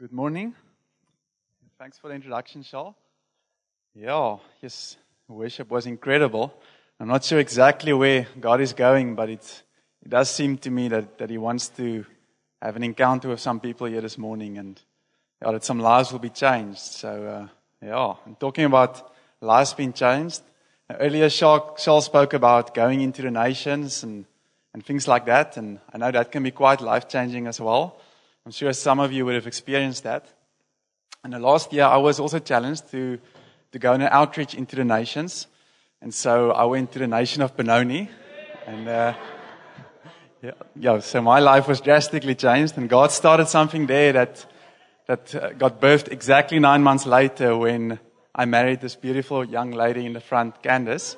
Good morning. Thanks for the introduction, Shal. Yeah, yes, worship was incredible. I'm not sure exactly where God is going, but it, it does seem to me that, that He wants to have an encounter with some people here this morning and yeah, that some lives will be changed. So, uh, yeah, I'm talking about lives being changed. Earlier, Shal, Shal spoke about going into the nations and, and things like that, and I know that can be quite life changing as well. I'm sure some of you would have experienced that. And the last year, I was also challenged to, to go on an outreach into the nations. And so I went to the nation of Benoni. And, uh, yeah, yeah, so my life was drastically changed. And God started something there that, that uh, got birthed exactly nine months later when I married this beautiful young lady in the front, Candace.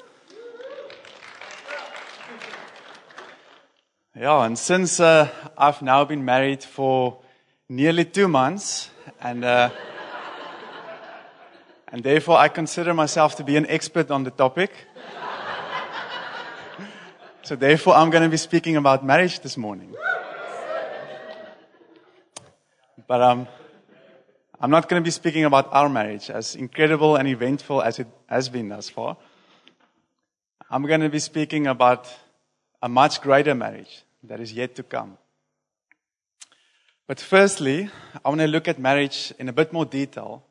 Yeah, and since uh, I've now been married for nearly two months, and uh, and therefore I consider myself to be an expert on the topic. so therefore, I'm going to be speaking about marriage this morning. But um, I'm not going to be speaking about our marriage, as incredible and eventful as it has been thus far. I'm going to be speaking about a much greater marriage that is yet to come. But firstly, I want to look at marriage in a bit more detail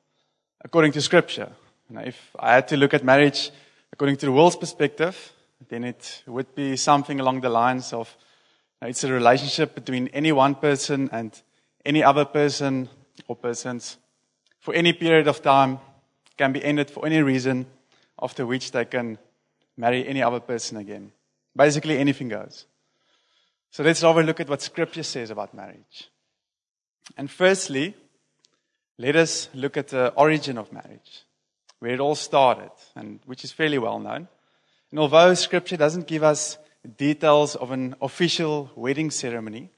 according to scripture. Now, if I had to look at marriage according to the world's perspective, then it would be something along the lines of it's a relationship between any one person and any other person or persons for any period of time, can be ended for any reason, after which they can marry any other person again. Basically, anything goes. So let's have a look at what scripture says about marriage. And firstly, let us look at the origin of marriage, where it all started, and which is fairly well known. And although scripture doesn't give us details of an official wedding ceremony,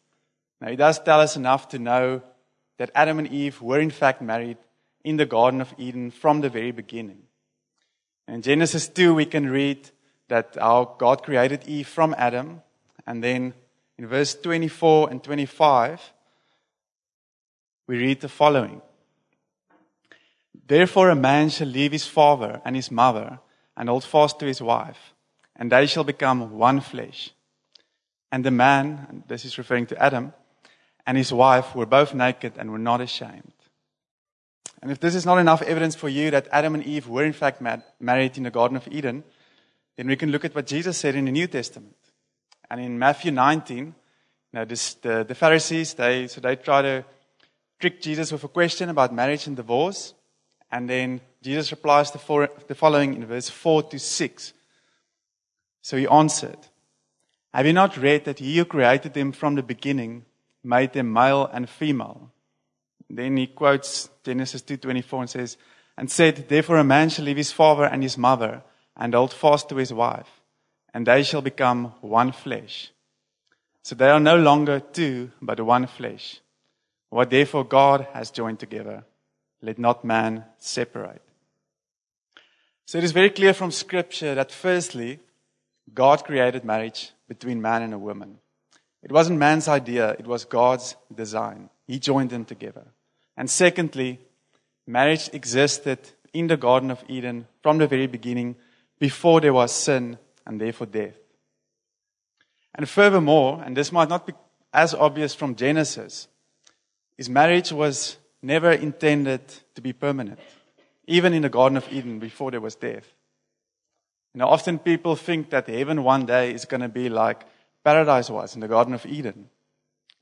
now it does tell us enough to know that Adam and Eve were in fact married in the Garden of Eden from the very beginning. In Genesis 2, we can read that our God created Eve from Adam, and then in verse 24 and 25, we read the following. Therefore a man shall leave his father and his mother and hold fast to his wife, and they shall become one flesh. And the man, and this is referring to Adam, and his wife were both naked and were not ashamed. And if this is not enough evidence for you that Adam and Eve were in fact married in the Garden of Eden, then we can look at what Jesus said in the New Testament. And in Matthew 19, now this, the, the Pharisees, they, so they try to trick Jesus with a question about marriage and divorce. And then Jesus replies the, the following in verse 4 to 6. So he answered, Have you not read that he who created them from the beginning made them male and female? Then he quotes Genesis 2.24 and says, And said, Therefore a man shall leave his father and his mother and hold fast to his wife and they shall become one flesh. So they are no longer two, but one flesh. What therefore God has joined together, let not man separate. So it is very clear from scripture that firstly, God created marriage between man and a woman. It wasn't man's idea, it was God's design. He joined them together. And secondly, marriage existed in the Garden of Eden from the very beginning before there was sin and therefore death. And furthermore, and this might not be as obvious from Genesis, is marriage was never intended to be permanent, even in the Garden of Eden before there was death. You know, often people think that heaven one day is going to be like paradise was in the Garden of Eden.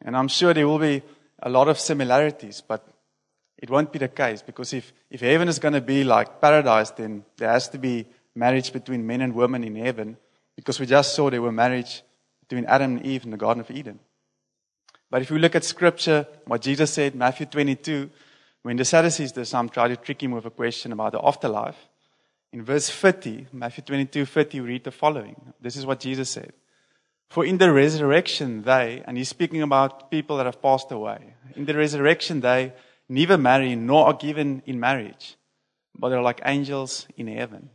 And I'm sure there will be a lot of similarities, but it won't be the case because if, if heaven is going to be like paradise, then there has to be marriage between men and women in heaven because we just saw there were marriage between Adam and Eve in the Garden of Eden. But if we look at scripture, what Jesus said, Matthew 22, when the Sadducees this time tried to trick him with a question about the afterlife, in verse 50, Matthew 22, 50, we read the following. This is what Jesus said. For in the resurrection they, and he's speaking about people that have passed away, in the resurrection they neither marry nor are given in marriage, but they're like angels in heaven.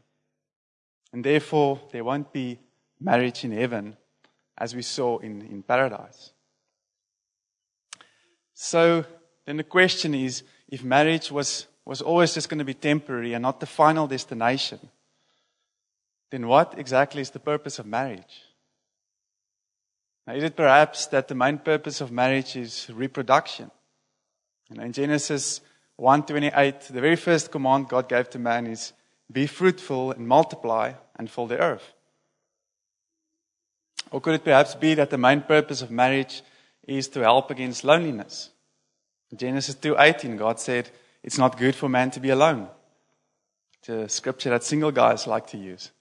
And therefore, there won't be marriage in heaven as we saw in, in paradise. So, then the question is if marriage was, was always just going to be temporary and not the final destination, then what exactly is the purpose of marriage? Now, is it perhaps that the main purpose of marriage is reproduction? You know, in Genesis 1:28, the very first command God gave to man is, "Be fruitful and multiply and fill the earth." Or could it perhaps be that the main purpose of marriage is to help against loneliness? In Genesis 2:18, God said, "It's not good for man to be alone." It's a scripture that single guys like to use.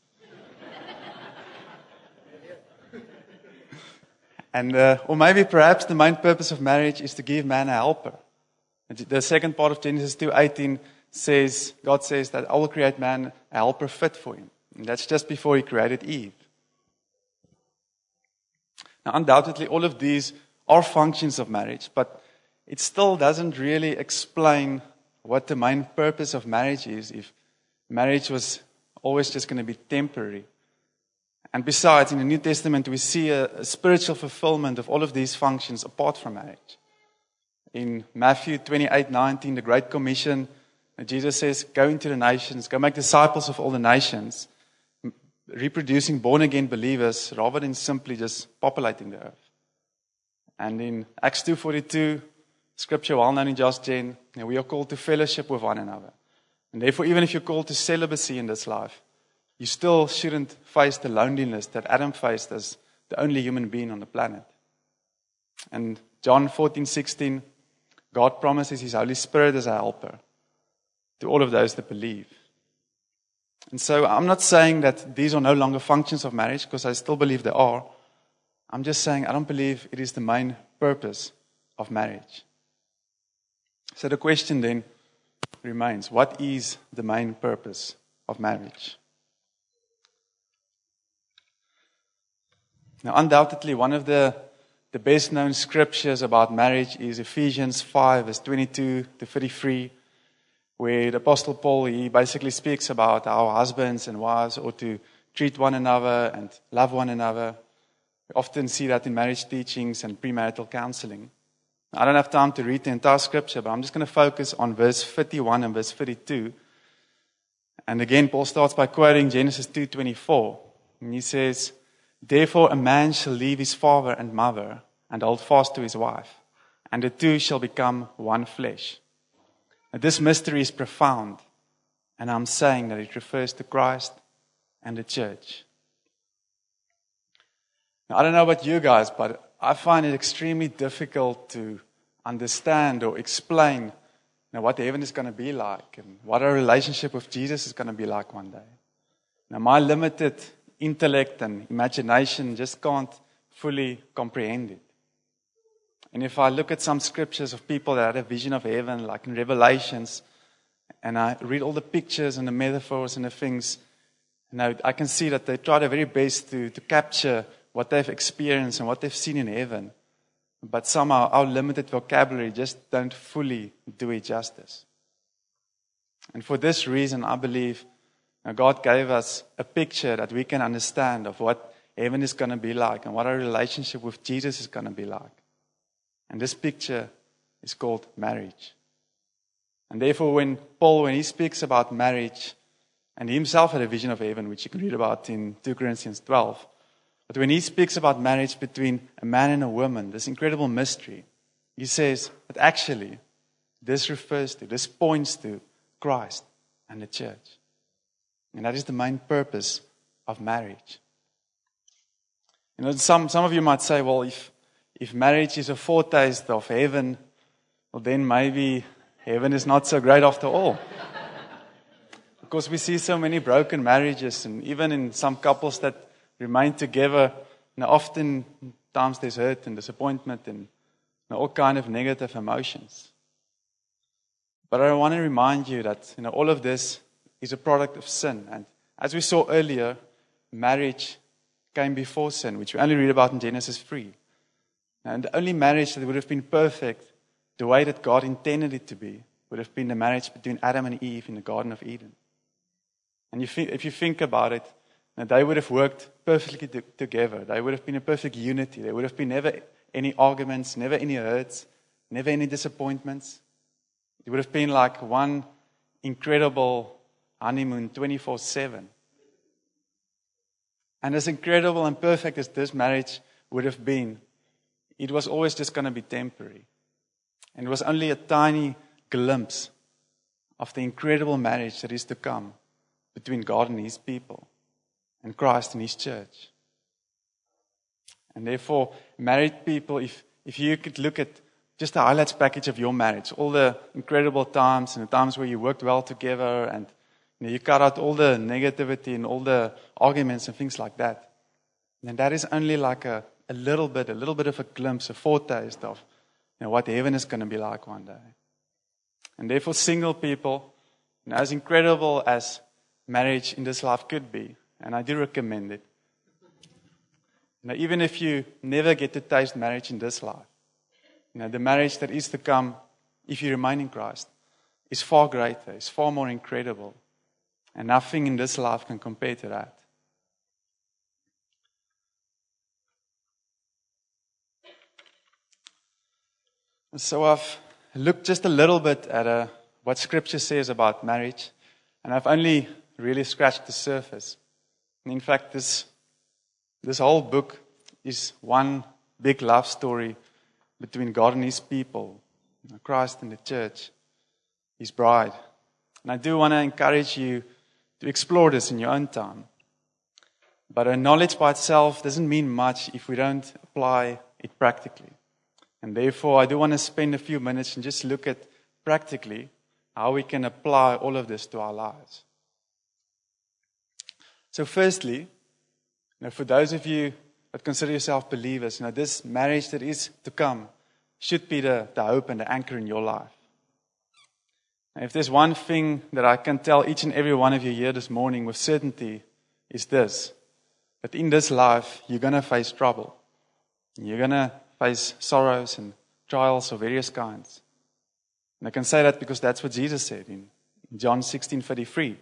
And, uh, or maybe perhaps the main purpose of marriage is to give man a helper. The second part of Genesis 2:18 says, God says that I will create man a helper fit for him. And that's just before he created Eve. Now, undoubtedly, all of these are functions of marriage, but it still doesn't really explain what the main purpose of marriage is if marriage was always just going to be temporary. And besides, in the New Testament, we see a, a spiritual fulfillment of all of these functions apart from marriage. In Matthew 28 19, the Great Commission, Jesus says, Go into the nations, go make disciples of all the nations, reproducing born again believers rather than simply just populating the earth. And in Acts 2.42, scripture well known in Just Gen, we are called to fellowship with one another. And therefore, even if you're called to celibacy in this life, you still shouldn't face the loneliness that Adam faced as the only human being on the planet. And John 14, 16, God promises His Holy Spirit as a helper to all of those that believe. And so I'm not saying that these are no longer functions of marriage because I still believe they are. I'm just saying I don't believe it is the main purpose of marriage. So the question then remains what is the main purpose of marriage? Now, undoubtedly, one of the, the best known scriptures about marriage is Ephesians 5, verse 22 to 33, where the Apostle Paul he basically speaks about how husbands and wives ought to treat one another and love one another. We often see that in marriage teachings and premarital counseling. I don't have time to read the entire scripture, but I'm just going to focus on verse 51 and verse 52. And again, Paul starts by quoting Genesis 2:24, and he says, Therefore, a man shall leave his father and mother and hold fast to his wife, and the two shall become one flesh. This mystery is profound, and I'm saying that it refers to Christ and the church. Now, I don't know about you guys, but I find it extremely difficult to understand or explain you know, what heaven is going to be like and what our relationship with Jesus is going to be like one day. Now, my limited intellect and imagination just can't fully comprehend it. And if I look at some scriptures of people that had a vision of heaven, like in Revelations, and I read all the pictures and the metaphors and the things, and I, I can see that they try their very best to, to capture what they've experienced and what they've seen in heaven. But somehow our limited vocabulary just don't fully do it justice. And for this reason, I believe God gave us a picture that we can understand of what heaven is going to be like and what our relationship with Jesus is going to be like. And this picture is called marriage. And therefore, when Paul, when he speaks about marriage, and he himself had a vision of heaven, which you can read about in 2 Corinthians 12. But when he speaks about marriage between a man and a woman, this incredible mystery, he says that actually this refers to, this points to Christ and the church. And that is the main purpose of marriage. You know, some, some of you might say, well, if, if marriage is a foretaste of heaven, well, then maybe heaven is not so great after all. because we see so many broken marriages, and even in some couples that remain together, often times there's hurt and disappointment and you know, all kind of negative emotions. But I want to remind you that you know, all of this is a product of sin. And as we saw earlier, marriage came before sin, which we only read about in Genesis 3. And the only marriage that would have been perfect, the way that God intended it to be, would have been the marriage between Adam and Eve in the Garden of Eden. And if you think about it, they would have worked perfectly together. They would have been a perfect unity. There would have been never any arguments, never any hurts, never any disappointments. It would have been like one incredible honeymoon 24 7. And as incredible and perfect as this marriage would have been, it was always just going to be temporary. And it was only a tiny glimpse of the incredible marriage that is to come between God and His people and Christ and His church. And therefore, married people, if, if you could look at just the highlights package of your marriage, all the incredible times and the times where you worked well together and you, know, you cut out all the negativity and all the arguments and things like that. then that is only like a, a little bit, a little bit of a glimpse, a foretaste of you know, what heaven is going to be like one day. And therefore, single people, you know, as incredible as marriage in this life could be, and I do recommend it. Know, even if you never get to taste marriage in this life, you know, the marriage that is to come, if you remain in Christ, is far greater, is far more incredible. And nothing in this life can compare to that. And so I've looked just a little bit at uh, what Scripture says about marriage, and I've only really scratched the surface. And in fact, this, this whole book is one big love story between God and His people, Christ and the church, His bride. And I do want to encourage you to explore this in your own time. But a knowledge by itself doesn't mean much if we don't apply it practically. And therefore, I do want to spend a few minutes and just look at practically how we can apply all of this to our lives. So, firstly, know, for those of you that consider yourself believers, know, this marriage that is to come should be the, the hope and the anchor in your life. Now, if there's one thing that I can tell each and every one of you here this morning with certainty, is this that in this life, you're going to face trouble. You're going to face sorrows and trials of various kinds. And I can say that because that's what Jesus said in John 16:33.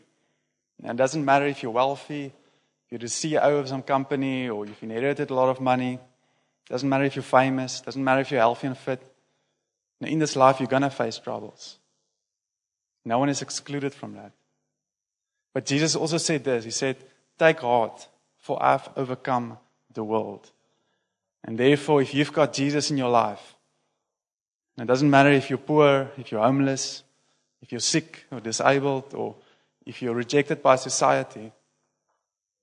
And it doesn't matter if you're wealthy, you're the CEO of some company, or you've inherited a lot of money. It doesn't matter if you're famous. It doesn't matter if you're healthy and fit. Now, in this life, you're going to face troubles. No one is excluded from that. But Jesus also said this He said, Take heart, for I've overcome the world. And therefore, if you've got Jesus in your life, it doesn't matter if you're poor, if you're homeless, if you're sick or disabled, or if you're rejected by society,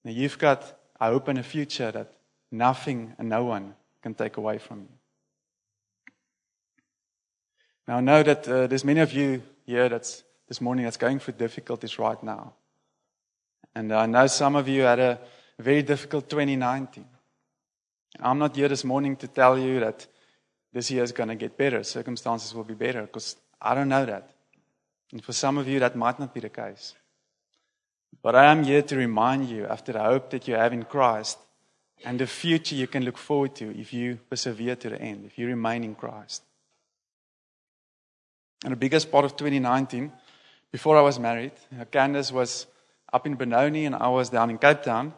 you've got a hope and a future that nothing and no one can take away from you. Now, I know that uh, there's many of you here that's this morning that's going through difficulties right now. And I know some of you had a very difficult 2019. I'm not here this morning to tell you that this year is going to get better, circumstances will be better, because I don't know that. And for some of you, that might not be the case. But I am here to remind you, after the hope that you have in Christ and the future you can look forward to if you persevere to the end, if you remain in Christ. And the biggest part of 2019, before I was married, Candace was up in Benoni and I was down in Cape Town.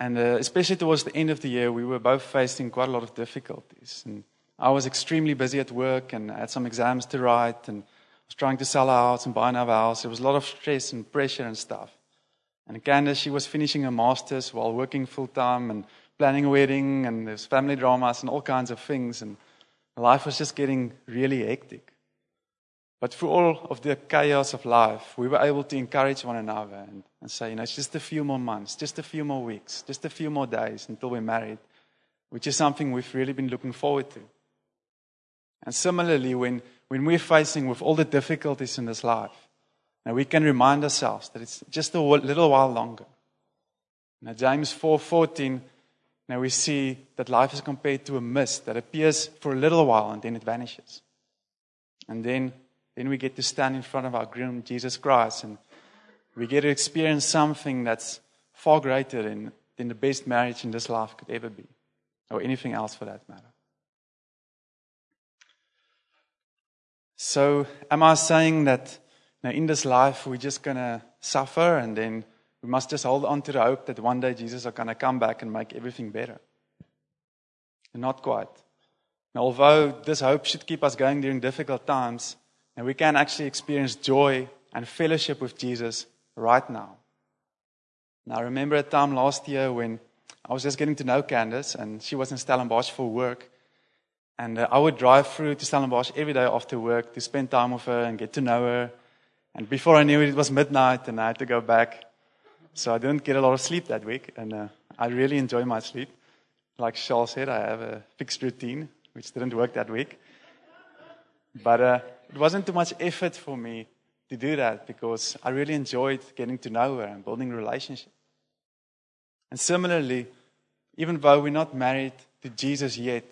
And uh, especially towards the end of the year, we were both facing quite a lot of difficulties. And I was extremely busy at work and had some exams to write and was trying to sell our house and buy another house. There was a lot of stress and pressure and stuff. And Candace, she was finishing her master's while working full time and planning a wedding and there's family dramas and all kinds of things. And life was just getting really hectic. But through all of the chaos of life, we were able to encourage one another and, and say, you know, it's just a few more months, just a few more weeks, just a few more days until we're married, which is something we've really been looking forward to. And similarly, when, when we're facing with all the difficulties in this life, now we can remind ourselves that it's just a little while longer. Now James 4:14, now we see that life is compared to a mist that appears for a little while and then it vanishes. And then then we get to stand in front of our groom, Jesus Christ, and we get to experience something that's far greater than, than the best marriage in this life could ever be, or anything else for that matter. So, am I saying that now in this life we're just going to suffer and then we must just hold on to the hope that one day Jesus is going to come back and make everything better? Not quite. And although this hope should keep us going during difficult times, and we can actually experience joy and fellowship with Jesus right now. Now, I remember a time last year when I was just getting to know Candace, and she was in Stellenbosch for work. And uh, I would drive through to Stellenbosch every day after work to spend time with her and get to know her. And before I knew it, it was midnight, and I had to go back. So I didn't get a lot of sleep that week, and uh, I really enjoy my sleep. Like Charles said, I have a fixed routine, which didn't work that week. But uh, it wasn't too much effort for me to do that because I really enjoyed getting to know her and building a relationship. And similarly, even though we're not married to Jesus yet,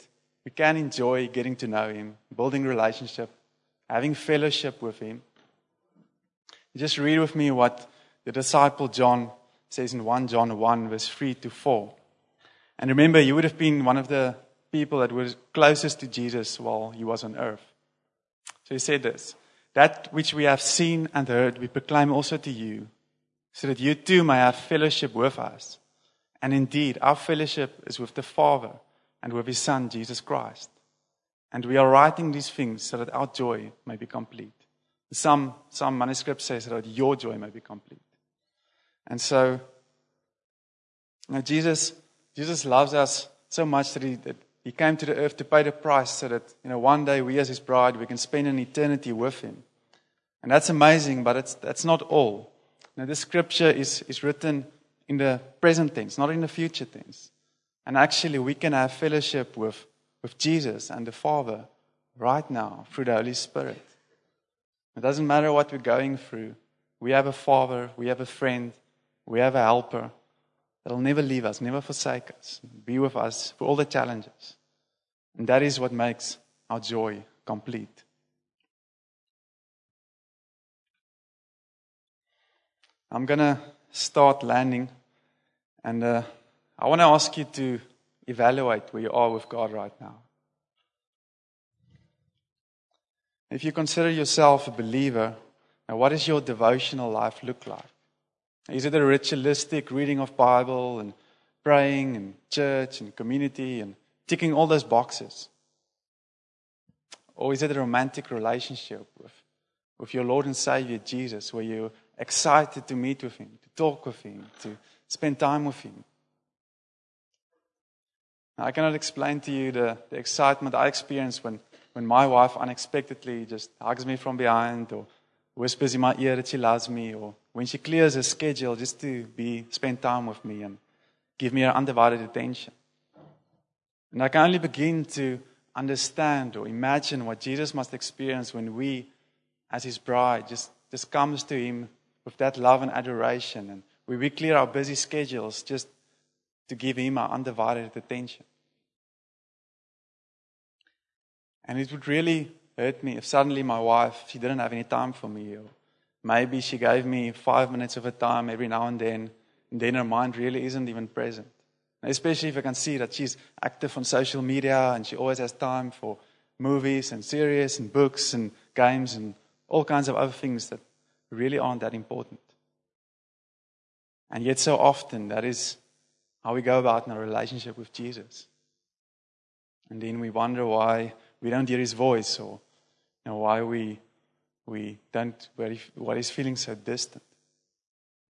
we can enjoy getting to know him, building relationship, having fellowship with him. Just read with me what the disciple John says in 1 John 1, verse 3 to 4. And remember, you would have been one of the people that was closest to Jesus while he was on earth. So he said this That which we have seen and heard, we proclaim also to you, so that you too may have fellowship with us. And indeed, our fellowship is with the Father and with his Son, Jesus Christ. And we are writing these things so that our joy may be complete. Some, some manuscripts say so that your joy may be complete. And so, you know, Jesus, Jesus loves us so much that he, that he came to the earth to pay the price so that, you know, one day we as his bride, we can spend an eternity with him. And that's amazing, but it's, that's not all. Now, this scripture is, is written in the present tense, not in the future tense. And actually, we can have fellowship with, with Jesus and the Father right now through the Holy Spirit. It doesn't matter what we're going through. We have a Father, we have a friend, we have a helper that'll never leave us, never forsake us, be with us for all the challenges. And that is what makes our joy complete. I'm going to start landing, and uh, I want to ask you to evaluate where you are with God right now. If you consider yourself a believer, now what does your devotional life look like? Is it a ritualistic reading of Bible and praying and church and community and ticking all those boxes? Or is it a romantic relationship with, with your Lord and Savior Jesus where you're excited to meet with Him, to talk with Him, to spend time with Him? Now, I cannot explain to you the, the excitement I experience when, when my wife unexpectedly just hugs me from behind or whispers in my ear that she loves me, or when she clears her schedule just to be spend time with me and give me her undivided attention. And I can only begin to understand or imagine what Jesus must experience when we, as his bride, just, just comes to him with that love and adoration. And we clear our busy schedules just to give him our undivided attention. And it would really hurt me if suddenly my wife, she didn't have any time for me. Or maybe she gave me five minutes of her time every now and then, and then her mind really isn't even present. Especially if I can see that she's active on social media and she always has time for movies and series and books and games and all kinds of other things that really aren't that important. And yet, so often, that is how we go about in our relationship with Jesus. And then we wonder why we don't hear his voice or know, why we, we don't, why he's feeling so distant.